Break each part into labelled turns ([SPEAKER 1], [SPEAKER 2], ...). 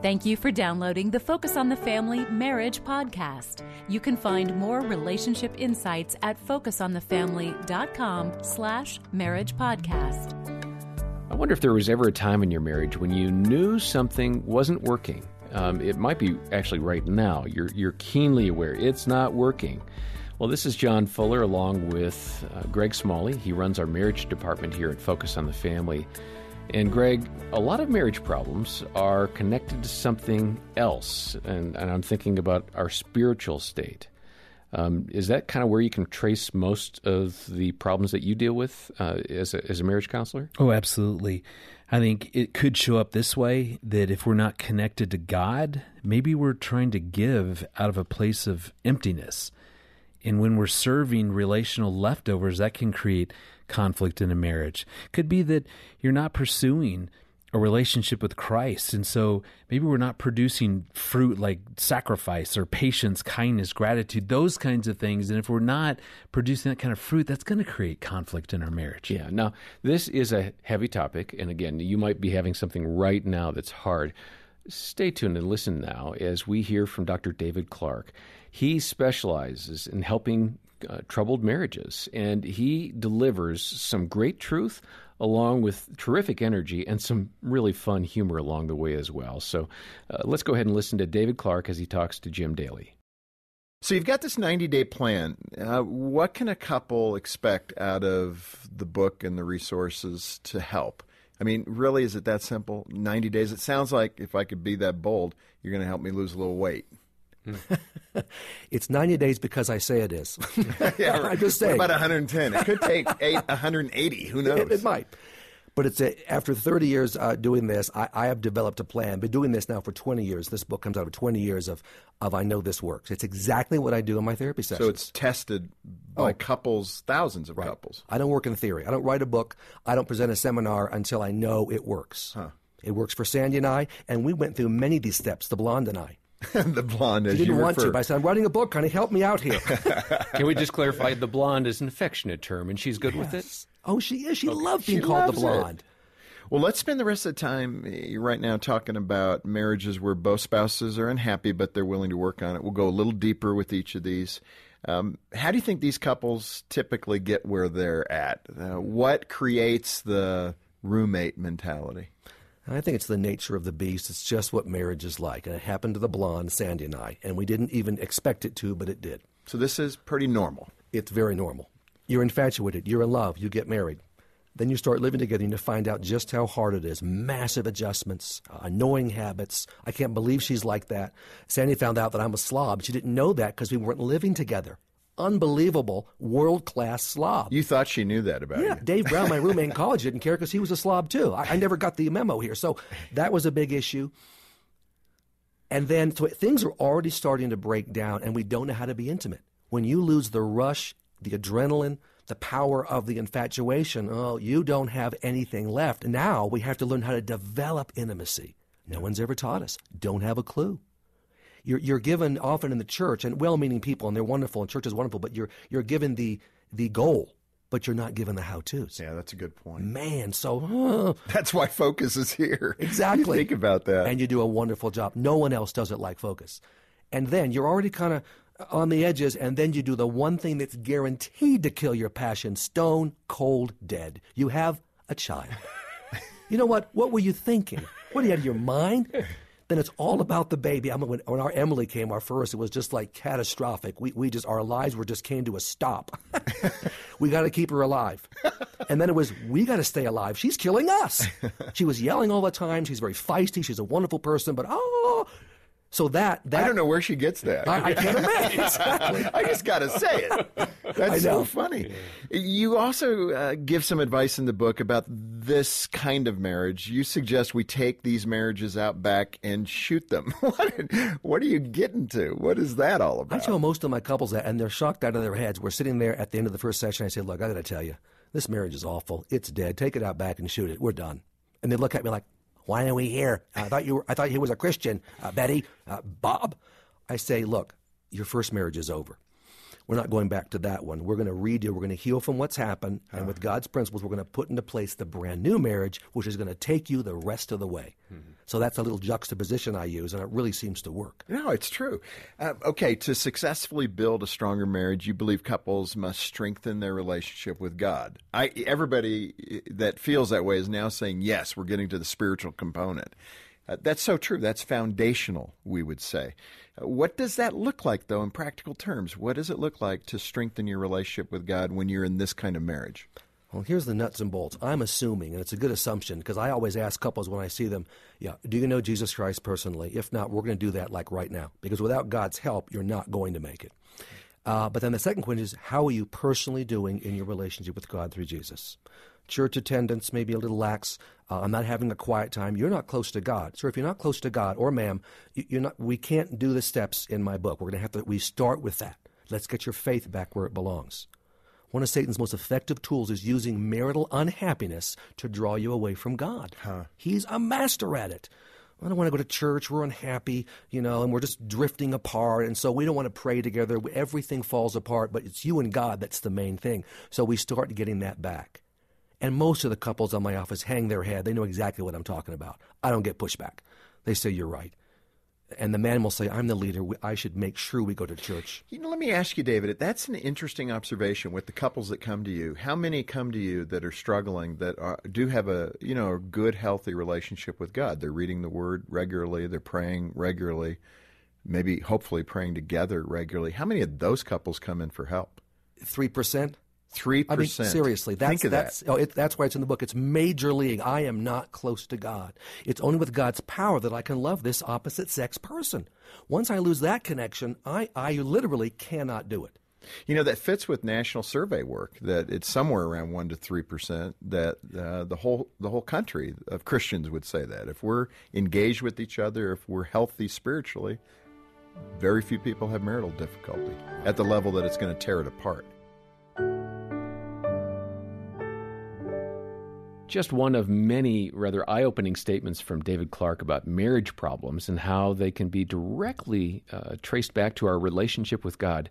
[SPEAKER 1] Thank you for downloading the Focus on the Family Marriage podcast. You can find more relationship insights at focusonthefamily.com slash marriage podcast.
[SPEAKER 2] I wonder if there was ever a time in your marriage when you knew something wasn't working. Um, it might be actually right now. You're, you're keenly aware it's not working. Well, this is John Fuller along with uh, Greg Smalley. He runs our marriage department here at Focus on the Family. And Greg, a lot of marriage problems are connected to something else, and, and I'm thinking about our spiritual state. Um, is that kind of where you can trace most of the problems that you deal with uh, as, a, as a marriage counselor?
[SPEAKER 3] Oh, absolutely. I think it could show up this way that if we're not connected to God, maybe we're trying to give out of a place of emptiness. And when we're serving relational leftovers, that can create conflict in a marriage. Could be that you're not pursuing a relationship with Christ. And so maybe we're not producing fruit like sacrifice or patience, kindness, gratitude, those kinds of things. And if we're not producing that kind of fruit, that's going to create conflict in our marriage.
[SPEAKER 2] Yeah. Now, this is a heavy topic. And again, you might be having something right now that's hard. Stay tuned and listen now as we hear from Dr. David Clarke. He specializes in helping uh, troubled marriages, and he delivers some great truth along with terrific energy and some really fun humor along the way as well. So uh, let's go ahead and listen to David Clarke as he talks to Jim Daly.
[SPEAKER 4] So you've got this 90 day plan. Uh, what can a couple expect out of the book and the resources to help? I mean, really, is it that simple? 90 days? It sounds like, if I could be that bold, you're going to help me lose a little weight.
[SPEAKER 5] it's 90 days because I say it is.
[SPEAKER 4] yeah,
[SPEAKER 5] I'm just saying.
[SPEAKER 4] What about 110? It could take eight, 180. Who knows?
[SPEAKER 5] It, it might. But it's a, after 30 years uh, doing this, I, I, have developed a plan. Been doing this now for 20 years. This book comes out of 20 years of, of I know this works. It's exactly what I do in my therapy sessions.
[SPEAKER 4] So it's tested by oh. couples, thousands of
[SPEAKER 5] right.
[SPEAKER 4] couples.
[SPEAKER 5] I don't work in theory. I don't write a book. I don't present a seminar until I know it works.
[SPEAKER 4] Huh.
[SPEAKER 5] It works for Sandy and I, and we went through many of these steps, the blonde and I.
[SPEAKER 4] the blonde, as
[SPEAKER 5] she didn't
[SPEAKER 4] you
[SPEAKER 5] want
[SPEAKER 4] refer.
[SPEAKER 5] to, but I said, "I'm writing a book, honey. Help me out here."
[SPEAKER 2] Can we just clarify? The blonde is an affectionate term, and she's good
[SPEAKER 5] yes.
[SPEAKER 2] with it.
[SPEAKER 5] Oh, she is. She okay. loves being
[SPEAKER 4] she
[SPEAKER 5] called the blonde.
[SPEAKER 4] It. Well, let's spend the rest of the time eh, right now talking about marriages where both spouses are unhappy, but they're willing to work on it. We'll go a little deeper with each of these. Um, how do you think these couples typically get where they're at? Uh, what creates the roommate mentality?
[SPEAKER 5] I think it's the nature of the beast. It's just what marriage is like. And it happened to the blonde, Sandy and I. And we didn't even expect it to, but it did.
[SPEAKER 4] So this is pretty normal.
[SPEAKER 5] It's very normal. You're infatuated. You're in love. You get married. Then you start living together and you find out just how hard it is. Massive adjustments, uh, annoying habits. I can't believe she's like that. Sandy found out that I'm a slob. She didn't know that because we weren't living together unbelievable, world class slob.
[SPEAKER 4] You thought she knew that about
[SPEAKER 5] yeah,
[SPEAKER 4] you.
[SPEAKER 5] Dave Brown, my roommate in college, didn't care because he was a slob too. I, I, never got the memo here. So that was a big issue. And then so things are already starting to break down, and we don't know how to be intimate. When you lose the rush, the adrenaline, the power of the infatuation, oh, you don't have anything left. Now we have to learn how to develop intimacy. No one's ever taught us. Don't have a clue you're, you're given often in the church and well-meaning people and they're wonderful and church is wonderful, but you're, you're given the, the goal, but you're not given the how-tos.
[SPEAKER 4] Yeah, that's a good point.
[SPEAKER 5] Man, so. Uh,
[SPEAKER 4] that's why Focus is here.
[SPEAKER 5] Exactly.
[SPEAKER 4] Think about that.
[SPEAKER 5] And you do a wonderful job. No one else does it like Focus. And then you're already kind of on the edges, and then you do the one thing that's guaranteed to kill your passion stone cold dead. You have a child. you know what? What were you thinking? What are you out of your mind? Then it's all about the baby. I mean, when, when our Emily came, our first, it was just like catastrophic. We, we just, our lives were just came to a stop. we got to keep her alive. And then it was, we got to stay alive. She's killing us. She was yelling all the time. She's very feisty. She's a wonderful person, but oh, so that, that
[SPEAKER 4] I don't know where she gets that.
[SPEAKER 5] I, I can't imagine. Exactly.
[SPEAKER 4] I just got to say it. That's so funny. You also uh, give some advice in the book about this kind of marriage. You suggest we take these marriages out back and shoot them. what, what are you getting to? What is that all about?
[SPEAKER 5] I tell most of my couples that, and they're shocked out of their heads. We're sitting there at the end of the first session. I say, "Look, I got to tell you, this marriage is awful. It's dead. Take it out back and shoot it. We're done." And they look at me like, why are we here? I thought you were, I thought he was a Christian. Uh, Betty, uh, Bob. I say, look, your first marriage is over. We're not going back to that one. We're going to redo, we're going to heal from what's happened, and with uh-huh. God's principles, we're going to put into place the brand new marriage, which is going to take you the rest of the way. Mm-hmm. So that's a little juxtaposition I use, and it really seems to work.
[SPEAKER 4] No, it's true. Uh, okay, to successfully build a stronger marriage, you believe couples must strengthen their relationship with God. I, everybody eh, that feels that way is now saying, yes, we're getting to the spiritual component. Uh, that's so true. That's foundational, we would say. Uh, what does that look like, though, in practical terms? What does it look like to strengthen your relationship with God when you're in this kind of marriage?
[SPEAKER 5] Well, here's the nuts and bolts. I'm assuming, and it's a good assumption, because I always ask couples when I see them, yeah, do you know Jesus Christ personally? If not, we're going to do that like right now. Because without God's help, you're not going to make it. Uh, but then the second question is, how are you personally doing in your relationship with God through Jesus? Church attendance may be a little lax. Uh, I'm not having a quiet time. You're not close to God. So if you're not close to God, or ma'am, you're not. We can't do the steps in my book. We're going to have to. We start with that. Let's get your faith back where it belongs. One of Satan's most effective tools is using marital unhappiness to draw you away from God. Huh. He's a master at it. I don't want to go to church. We're unhappy, you know, and we're just drifting apart. And so we don't want to pray together. Everything falls apart, but it's you and God that's the main thing. So we start getting that back. And most of the couples on my office hang their head. They know exactly what I'm talking about. I don't get pushback. They say, You're right. And the man will say, I'm the leader. I should make sure we go to church.
[SPEAKER 4] You know, let me ask you, David, that's an interesting observation with the couples that come to you. How many come to you that are struggling that are, do have a, you know, a good, healthy relationship with God? They're reading the Word regularly, they're praying regularly, maybe hopefully praying together regularly. How many of those couples come in for help?
[SPEAKER 5] 3%.
[SPEAKER 4] Three
[SPEAKER 5] I mean,
[SPEAKER 4] percent.
[SPEAKER 5] seriously, that's
[SPEAKER 4] Think of
[SPEAKER 5] that's
[SPEAKER 4] that.
[SPEAKER 5] oh, it, that's why it's in the book. It's major league. I am not close to God. It's only with God's power that I can love this opposite sex person. Once I lose that connection, I I literally cannot do it.
[SPEAKER 4] You know that fits with national survey work that it's somewhere around one to three percent. That uh, the whole the whole country of Christians would say that if we're engaged with each other, if we're healthy spiritually, very few people have marital difficulty at the level that it's going to tear it apart.
[SPEAKER 2] Just one of many rather eye opening statements from David Clarke about marriage problems and how they can be directly uh, traced back to our relationship with God.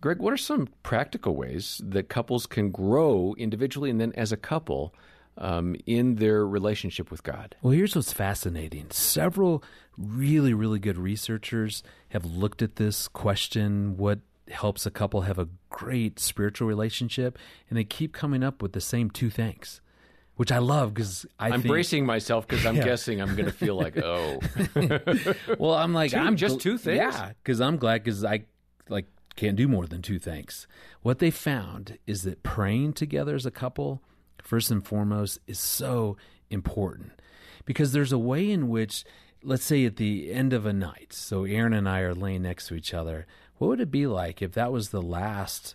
[SPEAKER 2] Greg, what are some practical ways that couples can grow individually and then as a couple um, in their relationship with God?
[SPEAKER 3] Well, here's what's fascinating. Several really, really good researchers have looked at this question what helps a couple have a great spiritual relationship, and they keep coming up with the same two things which I love because I
[SPEAKER 2] I'm
[SPEAKER 3] think,
[SPEAKER 2] bracing myself because I'm
[SPEAKER 3] Yeah.
[SPEAKER 2] guessing I'm going to feel like, oh,
[SPEAKER 3] Well, I'm like,
[SPEAKER 2] i
[SPEAKER 3] I'm
[SPEAKER 2] just
[SPEAKER 3] gl-
[SPEAKER 2] two things?
[SPEAKER 3] Yeah, because I'm glad because I like can't do more than two things. What they found is that praying together as a couple, first and foremost, is so important because there's a way in which, let's say, at the end of a night, so Erin and I are laying next to each other. What would it be like if that was the last?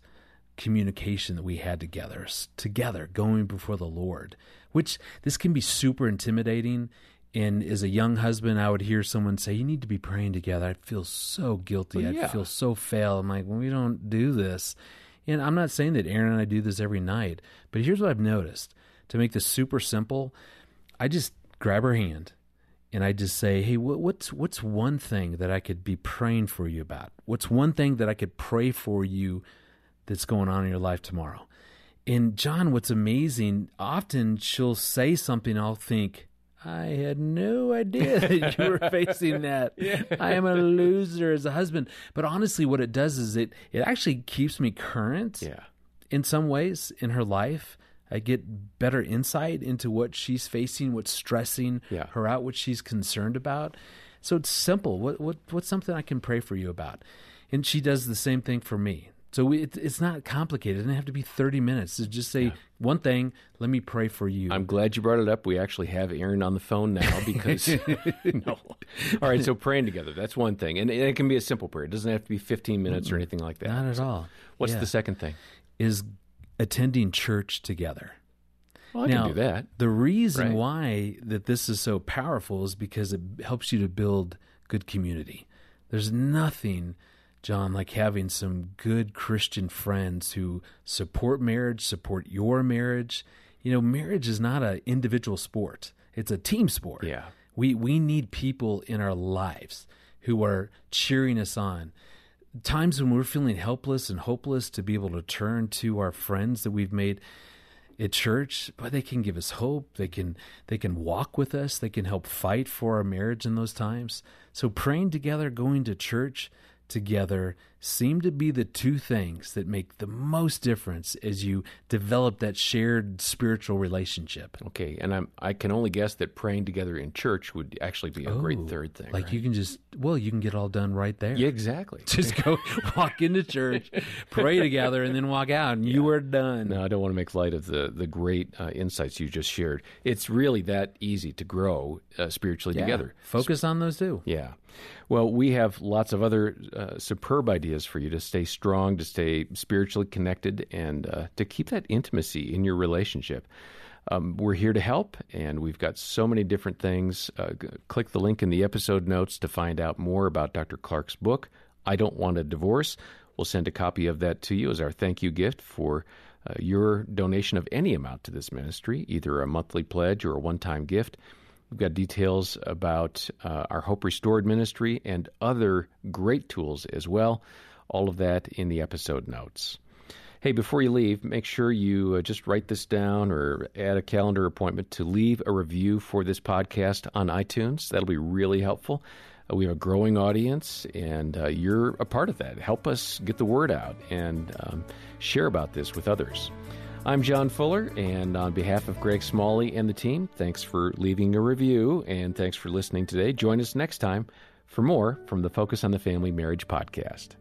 [SPEAKER 3] Communication that we had together together going before the lord which this can be super intimidating. And as a young husband i would hear someone say you need to be praying together. I'd feel so guilty.
[SPEAKER 2] Oh, well,
[SPEAKER 3] i'd feel so fail. I'm like well, we don't do this. And i'm not saying that Erin and i do this every night but here's what i've noticed. To make this super simple i just grab her hand and I just say, "Hey, what, what's what's one thing that I could be praying for you about? What's one thing that I could pray for you that's going on in your life tomorrow?" And John, what's amazing, often she'll say something, I'll think, "I had no idea that you were facing that. I am a loser as a husband." But honestly, what it does is it it actually keeps me current
[SPEAKER 2] yeah.
[SPEAKER 3] in some ways in her life. I get better insight into what she's facing, what's stressing
[SPEAKER 2] Yeah.
[SPEAKER 3] her out, what she's concerned about. So it's simple. What what what's something I can pray for you about? And she does the same thing for me. So we, it, it's not complicated. It doesn't have to be thirty minutes. To just say one thing. Let me pray for you.
[SPEAKER 2] I'm glad you brought it up. We actually have Erin on the phone now because no. All right, so praying together. That's one thing. And, and it can be a simple prayer. It doesn't have to be 15 minutes or anything like that.
[SPEAKER 3] not at all.
[SPEAKER 2] What's
[SPEAKER 3] Yeah.
[SPEAKER 2] the second thing?
[SPEAKER 3] Is attending church together.
[SPEAKER 2] Well, I
[SPEAKER 3] now,
[SPEAKER 2] can do that.
[SPEAKER 3] The reason
[SPEAKER 2] Right.
[SPEAKER 3] why that this is so powerful is because it helps you to build good community. There's nothing, John, like having some good Christian friends who support marriage, support your marriage. You know, marriage is not an individual sport; it's a team sport.
[SPEAKER 2] Yeah.
[SPEAKER 3] we we need people in our lives who are cheering us on. times when we're feeling helpless and hopeless to be able to turn to our friends that we've made at church, but they can give us hope. They can they can walk with us. They can help fight for our marriage in those times. So praying together, going to church together seem to be the two things that make the most difference as you develop that shared spiritual relationship.
[SPEAKER 2] Okay, and I'm I can only guess that praying together in church would actually be a great
[SPEAKER 3] Oh,
[SPEAKER 2] third thing.
[SPEAKER 3] Like
[SPEAKER 2] right?
[SPEAKER 3] you can just well, you can get all done right there.
[SPEAKER 2] yeah, exactly.
[SPEAKER 3] Just go walk into church, pray together, and then walk out, and you are done.
[SPEAKER 2] No, I don't want to make light of the the great uh, insights you just shared. It's really that easy to grow uh, spiritually
[SPEAKER 3] Yeah.
[SPEAKER 2] together.
[SPEAKER 3] Focus on those two.
[SPEAKER 2] Yeah. Well, we have lots of other uh, superb ideas for you to stay strong, to stay spiritually connected, and uh, to keep that intimacy in your relationship. Um, we're here to help, and we've got so many different things. Uh, click the link in the episode notes to find out more about Dr. Clarke's book, I Don't Want a Divorce. We'll send a copy of that to you as our thank you gift for uh, your donation of any amount to this ministry, either a monthly pledge or a one time gift. We've got details about uh, our Hope Restored ministry and other great tools as well. All of that in the episode notes. Hey, before you leave, make sure you uh, just write this down or add a calendar appointment to leave a review for this podcast on iTunes. That'll be really helpful. Uh, we have a growing audience, and uh, you're a part of that. Help us get the word out and um, share about this with others. I'm John Fuller, and on behalf of Greg Smalley and the team, thanks for leaving a review and thanks for listening today. Join us next time for more from the Focus on the Family Marriage podcast.